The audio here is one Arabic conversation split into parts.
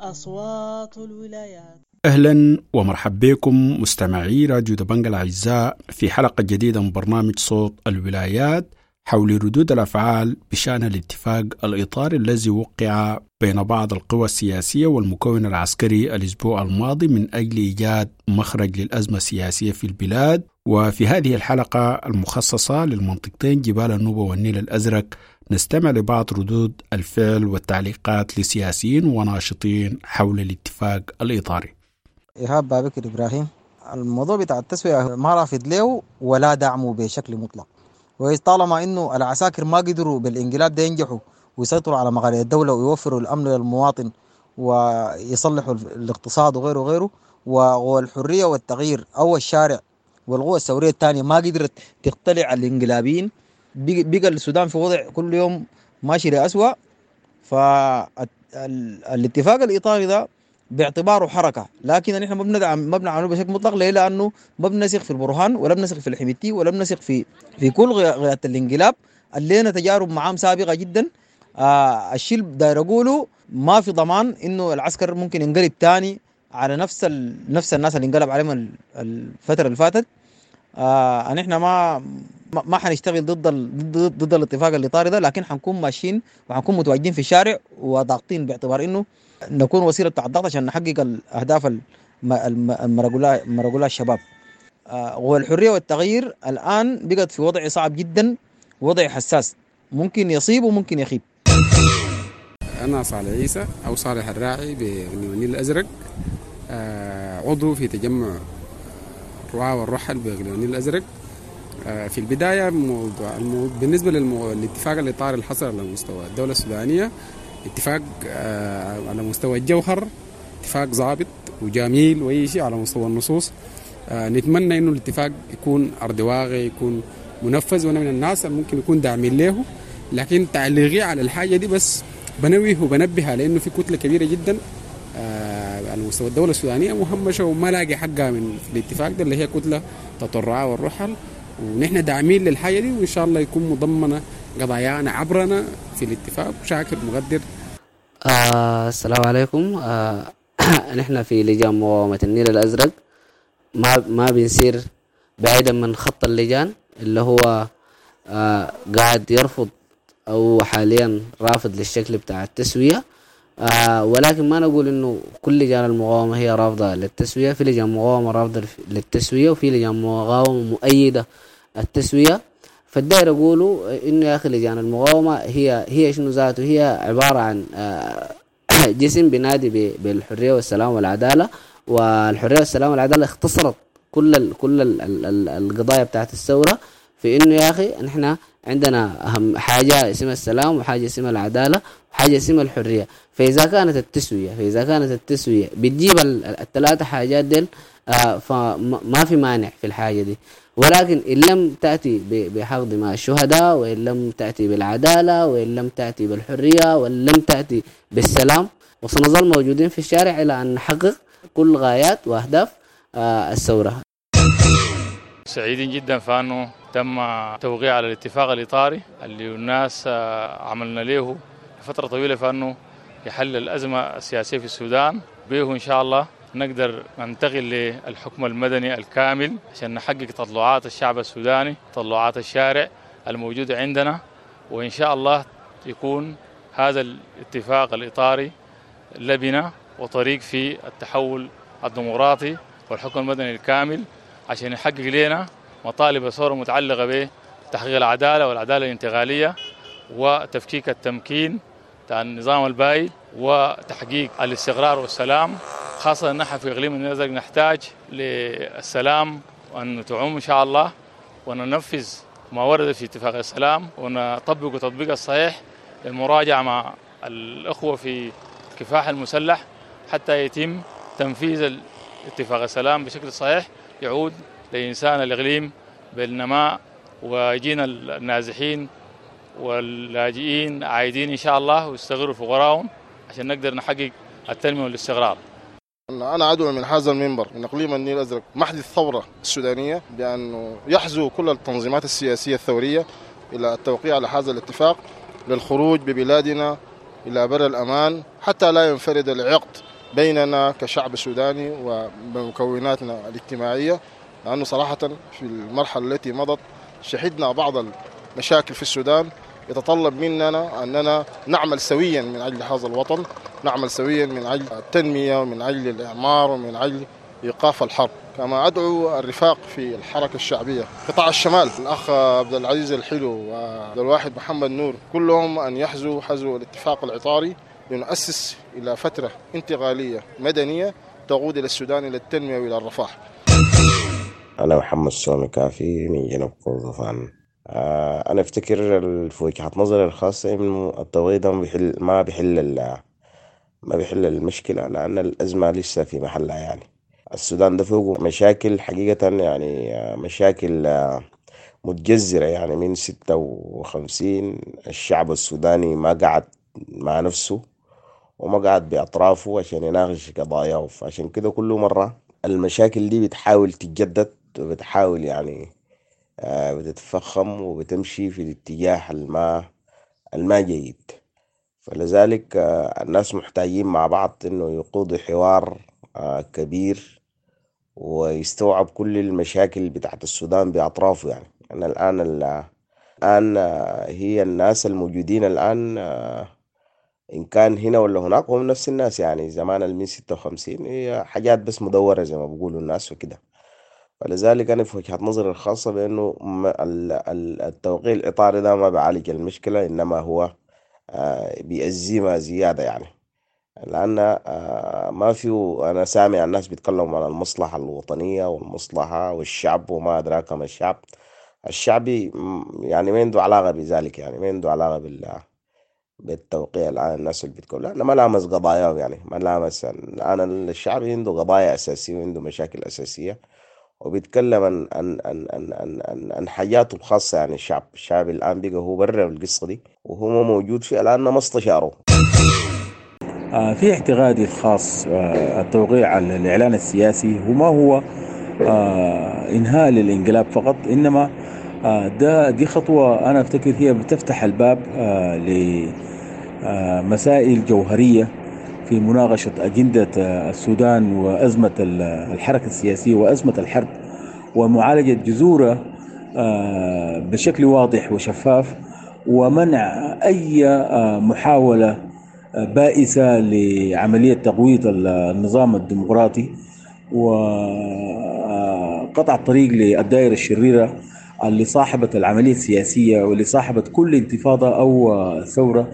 أصوات الولايات. أهلا ومرحبا بكم مستمعي راديو دبنج الأعزاء في حلقة جديدة من برنامج صوت الولايات حول ردود الأفعال بشأن الاتفاق الإطاري الذي وقع بين بعض القوى السياسية والمكون العسكري الأسبوع الماضي من أجل إيجاد مخرج للأزمة السياسية في البلاد. وفي هذه الحلقة المخصصة للمنطقتين جبال النوبة والنيل الأزرق نستمع لبعض ردود الفعل والتعليقات لسياسيين وناشطين حول الاتفاق الإطاري. إيهاب بابكر إبراهيم الموضوع بتاع التسوية ما رافض له ولا دعمه بشكل مطلق. طالما إنه العساكر ما قدروا بالإنقلاب ده ينجحوا ويسيطروا على مقاليد الدولة ويوفروا الأمن للمواطن ويصلحوا الاقتصاد وغيره وغيره والحرية والتغيير أو الشارع والقوى الثورية الثانية ما قدرت تقتلع الإنقلابيين بقى السودان في وضع كل يوم ماشي لأسوأ فالاتفاق الايطالي ده باعتباره حركة. لكن نحن ما بندعم ما بنعمله بشكل مطلق. ليه؟ لأنه ما بنثق في البرهان ولا بنثق في الحميتي ولا بنثق في في كل غايات الانقلاب. اللي لنا تجارب معاهم سابقة جدا. آه الشيء داير أقوله ما في ضمان إنه العسكر ممكن ينقلب تاني على نفس ال... نفس الناس اللي انقلب عليهم الفترة اللي فاتت. آه نحن ما ما حنشتغل ضد. ضد ضد الاتفاق الإطاري ده لكن حنكون ماشيين وحنكون متواجدين في الشارع وضاغطين باعتبار إنه نكون وسيلة بتاع الضغط عشان نحقق الاهداف المرجولها الشباب آه والحريه والتغيير الآن بقت في وضع صعب جدا وضع حساس ممكن يصيب وممكن يخيب أنا صالح عيسى أو صالح الراعي بالنيل الأزرق آه عضو في تجمع الرعاة والرحل بالنيل الأزرق آه في البداية موضوع المو... بالنسبة للاتفاق الاطاري اللي حصل على مستوى الدولة السودانية اتفاق آه على مستوى الجوهر اتفاق ضابط وجميل واي شيء على مستوى النصوص. آه نتمنى إنه الاتفاق يكون ارض واقع يكون منفذ وأنا من الناس ممكن يكون داعمين له. لكن تعليقي على الحاجة دي بس بنويه وبنبهها لأنه في كتلة كبيرة جدا مستوى الدولة السودانية مهمشه وما لاقي حقها من الاتفاق ده اللي هي كتلة تطرعها والرحل ونحن داعمين للحاجة دي وإن شاء الله يكون مضمنة قضايانا عبرنا في الاتفاق شاكر مقدر. آه السلام عليكم. آه نحن في لجان مقاومة النيل الأزرق. ما ما بنسير بعيدا من خط اللجان اللي هو آه قاعد يرفض أو حاليا رافض للشكل بتاع التسوية. آه ولكن ما نقول إنه كل لجان المقاومة هي رافضة للتسوية. في لجان مقاومة رافضة للتسوية وفي لجان مقاومة مؤيدة التسوية. فالداير يقولوا إنه يا أخي لجان المقاومة هي هي شنو ذاته؟ هي عبارة عن جسم بينادي بالحرية والسلام والعدالة. والحرية والسلام والعدالة اختصرت كل ال كل ال ال القضايا بتاعت الثورة. في إنه يا أخي نحن عندنا أهم حاجة اسمها السلام وحاجة اسمها العدالة وحاجة اسمها الحرية. فإذا كانت التسوية فإذا كانت التسوية بتجيب الثلاثة حاجات ديل آه فما في مانع في الحاجة دي. ولكن إن لم تأتي بحق دماء الشهداء وإن لم تأتي بالعدالة وإن لم تأتي بالحرية وإن لم تأتي بالسلام وسنظل موجودين في الشارع إلى أن نحقق كل غايات وأهداف آه الثورة. سعيدين جدا فانه تم توقيع على الاتفاق الإطاري اللي الناس عملنا له فترة طويلة فانه يحل الأزمة السياسية في السودان. به إن شاء الله نقدر ننتقل للحكم المدني الكامل عشان نحقق تطلعات الشعب السوداني تطلعات الشارع الموجودة عندنا. وإن شاء الله يكون هذا الاتفاق الإطاري لبنة وطريق في التحول الديمقراطي والحكم المدني الكامل عشان يحقق لنا مطالب الثورة متعلقة بتحقيق العدالة والعدالة الانتقالية وتفكيك التمكين بتاع النظام الباقي وتحقيق الاستقرار والسلام. خاصة نحن في إقليم الأزرق نحتاج للسلام وأن تعم إن شاء الله وننفذ ما ورد في اتفاق السلام ونطبق تطبيق الصحيح للمراجعة مع الأخوة في الكفاح المسلح حتى يتم تنفيذ اتفاق السلام بشكل صحيح يعود لإنسان الإقليم بالنماء ويجينا النازحين واللاجئين عايدين إن شاء الله ويستغلوا فقراهم عشان نقدر نحقق التنمية والاستقرار. أنا أدعو من هذا المنبر من إقليم النيل الأزرق. محض الثورة السودانية بأنه يحزو كل التنظيمات السياسية الثورية إلى التوقيع على هذا الاتفاق للخروج ببلادنا إلى بر الأمان حتى لا ينفرد العقد بيننا كشعب سوداني وبمكوناتنا الاجتماعية. لأنه صراحة في المرحلة التي مضت شهدنا بعض المشاكل في السودان. يتطلب مننا أننا نعمل سويا من أجل هذا الوطن نعمل سويا من أجل التنمية ومن أجل الإعمار ومن أجل إيقاف الحرب. كما أدعو الرفاق في الحركة الشعبية قطاع الشمال الأخ عبد العزيز الحلو وعبد الواحد محمد نور كلهم أن يحزوا حزو الاتفاق العطاري لنؤسس إلى فترة انتقالية مدنية تقود إلى السودان إلى التنمية وإلى الرفاه. أنا محمد سومي كافي من جنوب كردفان آه، أنا أفتكر في وجهة نظري الخاصة إنه التوقيت ده ما بيحل ما بيحل ما بيحل المشكلة لأن الأزمة لسه في محلها يعني. السودان ده فوقه مشاكل حقيقة يعني آه، مشاكل آه، متجذرة يعني من ستة وخمسين. الشعب السوداني ما قعد مع نفسه وما قعد بأطرافه عشان يناقش قضاياه فعشان كده كل مرة المشاكل دي بتحاول تتجدد. وبتحاول يعني آه، بتتفخم وبتمشي في الاتجاه الما الما جيد. فلذلك آه، الناس محتاجين مع بعض إنه يقودوا حوار آه، كبير ويستوعب كل المشاكل بتاعت السودان بأطرافه يعني. أنا الآن ال- الآن هي الناس الموجودين الآن إن كان هنا ولا هناك هم نفس الناس يعني. زمان المين ستة وخمسين هي حاجات بس مدورة زي ما بيقولوا الناس وكده. فلذلك أنا في وجهة نظري الخاصة بأنه التوقيع الإطاري ده ما بيعالج المشكلة إنما هو آه، بيأزمها زيادة يعني. لأن آه، ما في أنا سامع الناس بيتكلموا عن المصلحة الوطنية والمصلحة والشعب وما أدراك ما الشعب. الشعبي يعني ما عنده علاقة بذلك يعني ما عنده علاقة بال بالتوقيع الآن الناس اللي بتقول لأنه ما لامس قضاياهم يعني ما لامس الآن الشعب عنده قضايا أساسية وعنده مشاكل أساسية. وبيتكلم عن عن عن عن عن, عن, عن حياته الخاصة. يعني الشعب الشعب الآن بقى هو برا القصة دي وهو موجود في الآن ما استشاره. آه، في اعتقادي الخاص آه، التوقيع على الإعلان السياسي وما هو آه، إنهاء للإنقلاب فقط إنما ده دي خطوة أنا أفتكر هي بتفتح الباب لمسائل جوهرية في مناقشة أجندة آه، السودان وأزمة ال- الحركة السياسية وأزمة الحرب ومعالجة جذورها آه، بشكل واضح وشفاف ومنع أي آه، محاولة بائسة لعملية تقويض النظام الديمقراطي وقطع الطريق للدائرة الشريرة اللي صاحبت العملية السياسية واللي صاحبت كل انتفاضة أو ثورة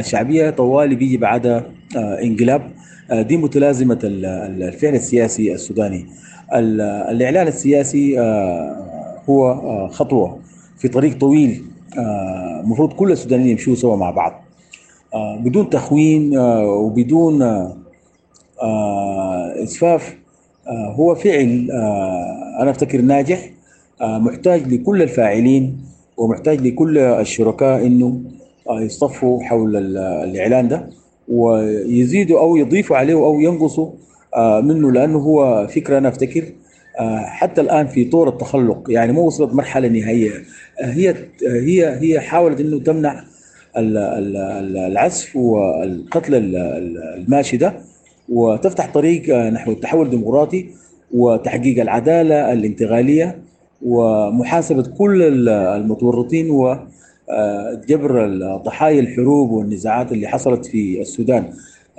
شعبية طوالي بيجي بعدها انقلاب دي متلازمة الفعل السياسي السوداني. الإعلان السياسي هو خطوة في طريق طويل المفروض كل السودانيين يمشوا سوا مع بعض. آه، بدون تخوين آه، وبدون آه، آه، إسفاف آه، هو فعل آه، أنا أفتكر ناجح آه، محتاج لكل الفاعلين ومحتاج لكل الشركاء إنه آه، يصطفوا حول ال- الإعلان ده ويزيدوا أو يضيفوا عليه أو ينقصوا آه، منه لأنه هو فكرة أنا أفتكر آه، حتى الآن في طور التخلق. يعني مو وصلت مرحلة نهائية. آه، هي هي هي حاولت إنه تمنع ال- ال- ال- العزف والقتل ال- ال- الماشي ده وتفتح طريق نحو التحول الديمقراطي وتحقيق العدالة الانتقالية ومحاسبة كل ال- المتورطين وجبر ضحايا الحروب والنزاعات اللي حصلت في السودان.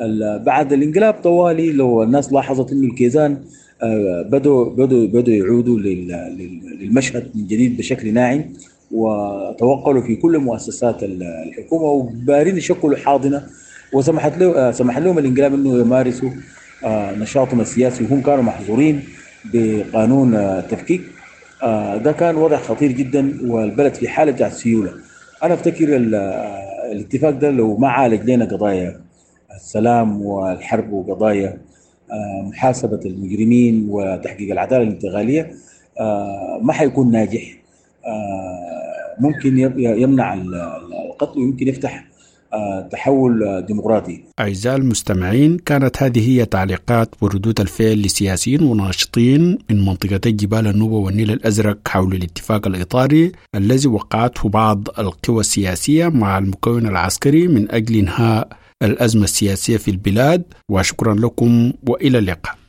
ال- بعد الانقلاب طوالي لو الناس لاحظت إنه الكيزان آه، بدوا بدوا بدوا يعودوا لل- لل- للمشهد من جديد بشكل ناعم وتوقلوا في كل مؤسسات ال- الحكومة وبارين يشكلوا حاضنة. وسمحت له آه، سمح لهم الانقلاب إنه يمارسوا آه، نشاطهم السياسي وهم كانوا محظورين بقانون آه، التفكيك آه، ده كان وضع خطير جدا والبلد في حالة سيولة. أنا أفتكر ال- الاتفاق ده لو ما عالج لنا قضايا السلام والحرب وقضايا آه، محاسبة المجرمين وتحقيق العدالة الانتقالية آه، ما حيكون ناجح. آه، ممكن يمنع ال- ال- القتل ويمكن يفتح تحول ديمقراطي. أعزائي المستمعين كانت هذه هي تعليقات وردود الفعل لسياسيين وناشطين من منطقتي جبال النوبة والنيل الأزرق حول الاتفاق الإطاري الذي وقعته بعض القوى السياسية مع المكون العسكري من أجل إنهاء الأزمة السياسية في البلاد. وشكرا لكم وإلى اللقاء.